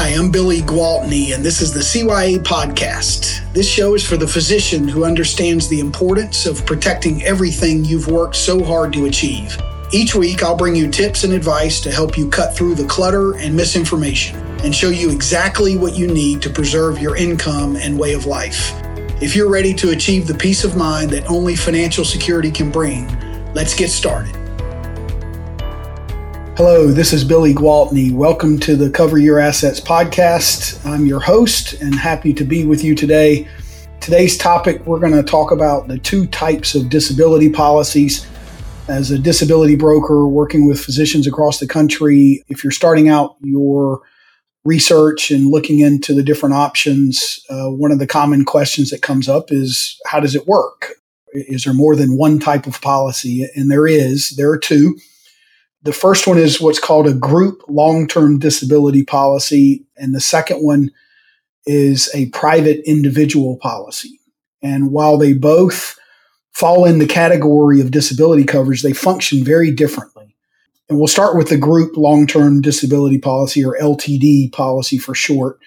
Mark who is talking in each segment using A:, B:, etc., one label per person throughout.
A: Hi, I'm Billy Gwaltney, and this is the CYA Podcast. This show is for the physician who understands the importance of protecting everything you've worked so hard to achieve. Each week, I'll bring you tips and advice to help you cut through the clutter and misinformation and show you exactly what you need to preserve your income and way of life. If you're ready to achieve the peace of mind that only financial security can bring, let's get started. Hello, this is Billy Gwaltney. Welcome to the Cover Your Assets podcast. I'm your host and happy to be with you today. Today's topic, we're going to talk about the two types of disability policies. As a disability broker working with physicians across the country, if you're starting out your research and looking into the different options, uh, one of the common questions that comes up is how does it work? Is there more than one type of policy? And there is, there are two. The first one is what's called a group long term disability policy, and the second one is a private individual policy. And while they both fall in the category of disability coverage, they function very differently. And we'll start with the group long term disability policy or LTD policy for short.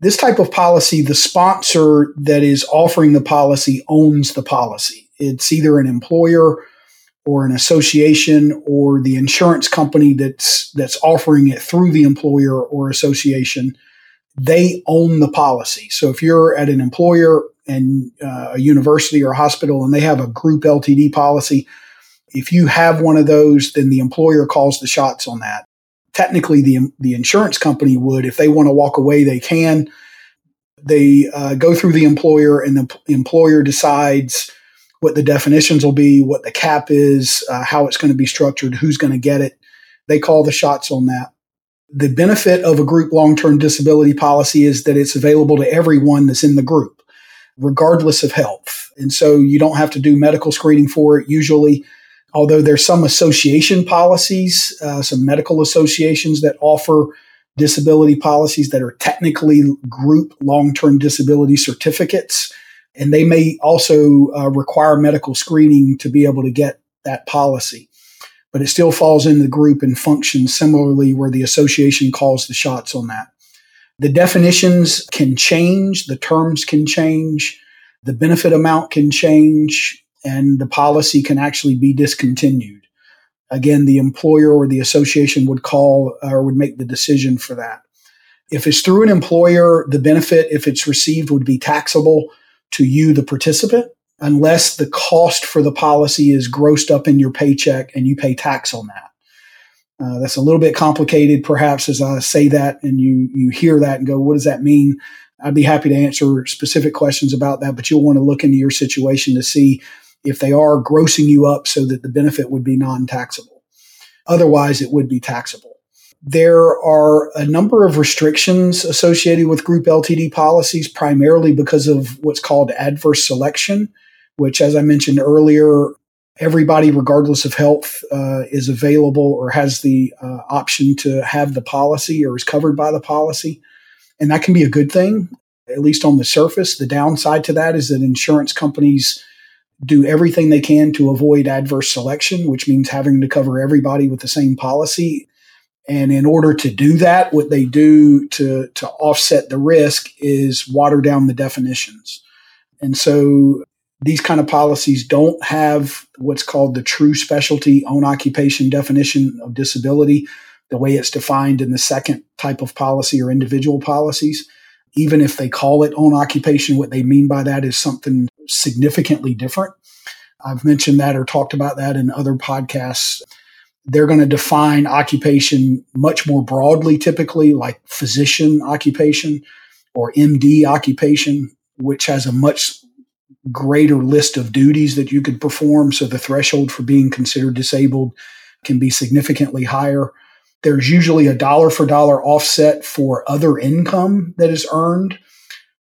A: This type of policy, the sponsor that is offering the policy owns the policy. It's either an employer or an association or the insurance company that's that's offering it through the employer or association they own the policy. So if you're at an employer and uh, a university or a hospital and they have a group ltd policy if you have one of those then the employer calls the shots on that. Technically the the insurance company would. If they want to walk away they can. They uh, go through the employer and the employer decides what the definitions will be, what the cap is, uh, how it's going to be structured, who's going to get it. They call the shots on that. The benefit of a group long term disability policy is that it's available to everyone that's in the group, regardless of health. And so you don't have to do medical screening for it usually. Although there's some association policies, uh, some medical associations that offer disability policies that are technically group long term disability certificates and they may also uh, require medical screening to be able to get that policy. But it still falls in the group and functions similarly where the association calls the shots on that. The definitions can change, the terms can change, the benefit amount can change, and the policy can actually be discontinued. Again, the employer or the association would call or would make the decision for that. If it's through an employer, the benefit, if it's received, would be taxable to you, the participant, unless the cost for the policy is grossed up in your paycheck and you pay tax on that. Uh, that's a little bit complicated, perhaps, as I say that and you you hear that and go, "What does that mean?" I'd be happy to answer specific questions about that, but you'll want to look into your situation to see if they are grossing you up so that the benefit would be non-taxable. Otherwise, it would be taxable. There are a number of restrictions associated with group LTD policies, primarily because of what's called adverse selection, which, as I mentioned earlier, everybody, regardless of health, uh, is available or has the uh, option to have the policy or is covered by the policy. And that can be a good thing, at least on the surface. The downside to that is that insurance companies do everything they can to avoid adverse selection, which means having to cover everybody with the same policy. And in order to do that, what they do to, to offset the risk is water down the definitions. And so these kind of policies don't have what's called the true specialty own occupation definition of disability, the way it's defined in the second type of policy or individual policies. Even if they call it own occupation, what they mean by that is something significantly different. I've mentioned that or talked about that in other podcasts they're going to define occupation much more broadly, typically, like physician occupation or MD occupation, which has a much greater list of duties that you could perform. So the threshold for being considered disabled can be significantly higher. There's usually a dollar for dollar offset for other income that is earned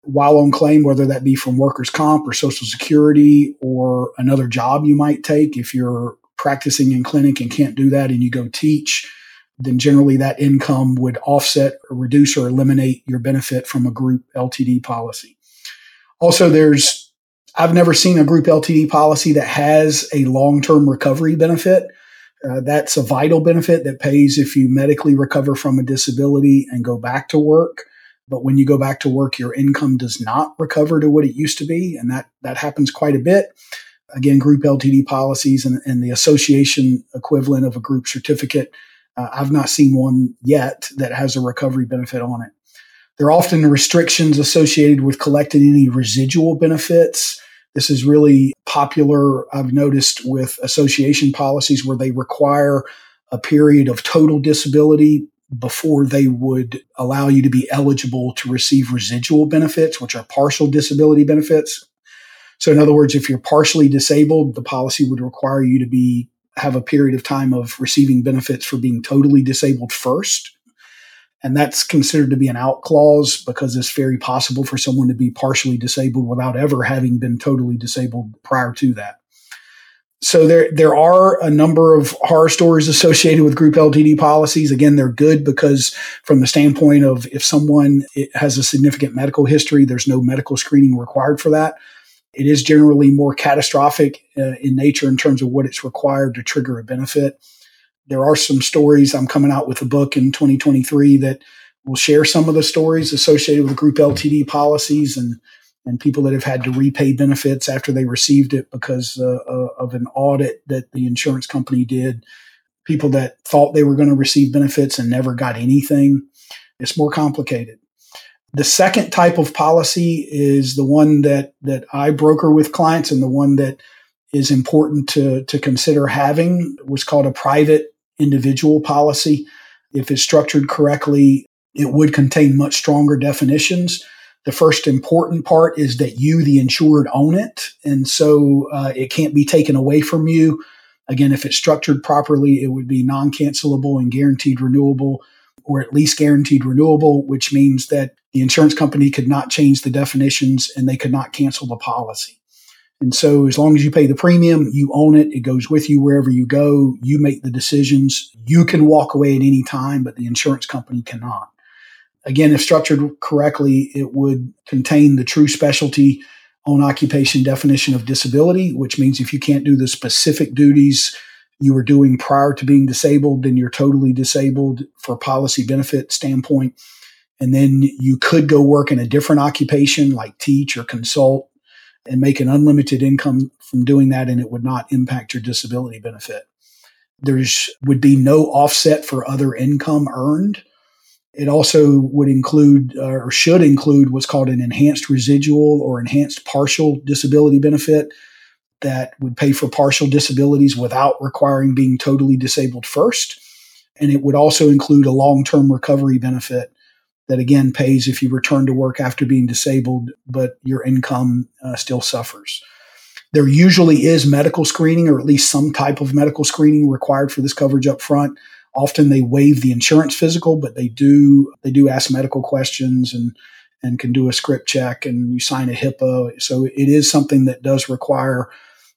A: while on claim, whether that be from workers' comp or social security or another job you might take if you're practicing in clinic and can't do that and you go teach, then generally that income would offset or reduce or eliminate your benefit from a group LTD policy. Also, there's, I've never seen a group LTD policy that has a long term recovery benefit. Uh, that's a vital benefit that pays if you medically recover from a disability and go back to work. But when you go back to work, your income does not recover to what it used to be. And that, that happens quite a bit. Again, group LTD policies and, and the association equivalent of a group certificate. Uh, I've not seen one yet that has a recovery benefit on it. There are often restrictions associated with collecting any residual benefits. This is really popular, I've noticed, with association policies where they require a period of total disability before they would allow you to be eligible to receive residual benefits, which are partial disability benefits. So, in other words, if you're partially disabled, the policy would require you to be have a period of time of receiving benefits for being totally disabled first. And that's considered to be an out clause because it's very possible for someone to be partially disabled without ever having been totally disabled prior to that. So there, there are a number of horror stories associated with group LTD policies. Again, they're good because from the standpoint of if someone has a significant medical history, there's no medical screening required for that. It is generally more catastrophic uh, in nature in terms of what it's required to trigger a benefit there are some stories. I'm coming out with a book in 2023 that will share some of the stories associated with group LTD policies and and people that have had to repay benefits after they received it because uh, uh, of an audit that the insurance company did. People that thought they were going to receive benefits and never got anything. It's more complicated. The second type of policy is the one that that I broker with clients and the one that is important to, to consider having was called a private individual policy. If it's structured correctly, it would contain much stronger definitions. The first important part is that you, the insured, own it. And so uh, it can't be taken away from you. Again, if it's structured properly, it would be non cancelable and guaranteed renewable, or at least guaranteed renewable, which means that the insurance company could not change the definitions and they could not cancel the policy. And so as long as you pay the premium, you own it. It goes with you wherever you go. You make the decisions. You can walk away at any time, but the insurance company cannot. Again, if structured correctly, it would contain the true specialty own occupation definition of disability, which means if you can't do the specific duties you were doing prior to being disabled, then you're totally disabled for policy benefit standpoint. And then you could go work in a different occupation like teach or consult and make an unlimited income from doing that, and it would not impact your disability benefit. There's would be no offset for other income earned. It also would include uh, or should include what's called an enhanced residual or enhanced partial disability benefit that would pay for partial disabilities without requiring being totally disabled first. And it would also include a long term recovery benefit that again pays if you return to work after being disabled, but your income uh, still suffers. There usually is medical screening or at least some type of medical screening required for this coverage up front. Often they waive the insurance physical, but they do they do ask medical questions and and can do a script check and you sign a HIPAA. So it is something that does require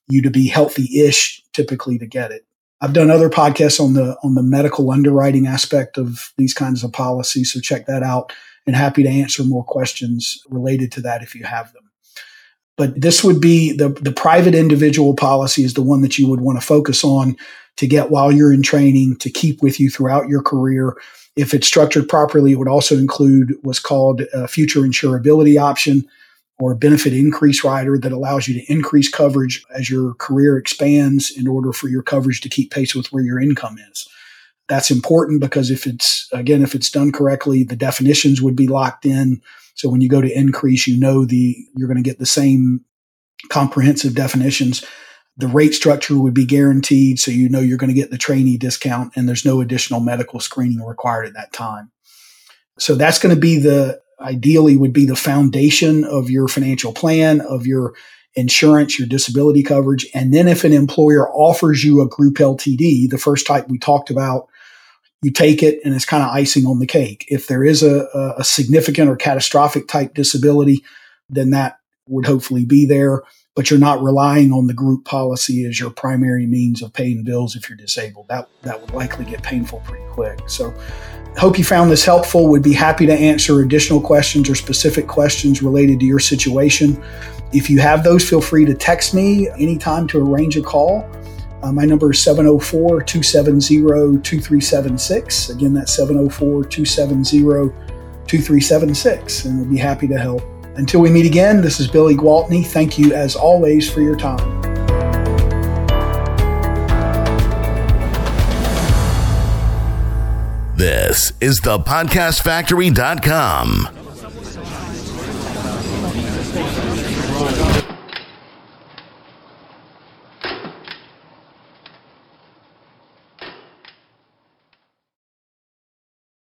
A: you to be healthy-ish typically to get it. I've done other podcasts on the on the medical underwriting aspect of these kinds of policies, so check that out. And happy to answer more questions related to that if you have them. But this would be the the private individual policy is the one that you would want to focus on to get while you're in training to keep with you throughout your career. If it's structured properly, it would also include what's called a future insurability option or a benefit increase rider that allows you to increase coverage as your career expands in order for your coverage to keep pace with where your income is. That's important because if it's, again, if it's done correctly, the definitions would be locked in. So when you go to increase, you know the, you're going to get the same comprehensive definitions. The rate structure would be guaranteed. So you know you're going to get the trainee discount and there's no additional medical screening required at that time. So that's going to be the, ideally would be the foundation of your financial plan, of your insurance, your disability coverage. And then if an employer offers you a group LTD, the first type we talked about, you take it and it's kind of icing on the cake. If there is a, a significant or catastrophic type disability, then that would hopefully be there, but you're not relying on the group policy as your primary means of paying bills if you're disabled. That that would likely get painful pretty quick. So Hope you found this helpful. Would be happy to answer additional questions or specific questions related to your situation. If you have those, feel free to text me anytime to arrange a call. Uh, my number is 704 270 2376. Again, that's 704 270 2376, and we'll be happy to help. Until we meet again, this is Billy Gwaltney. Thank you, as always, for your time.
B: This is the podcastfactory.com.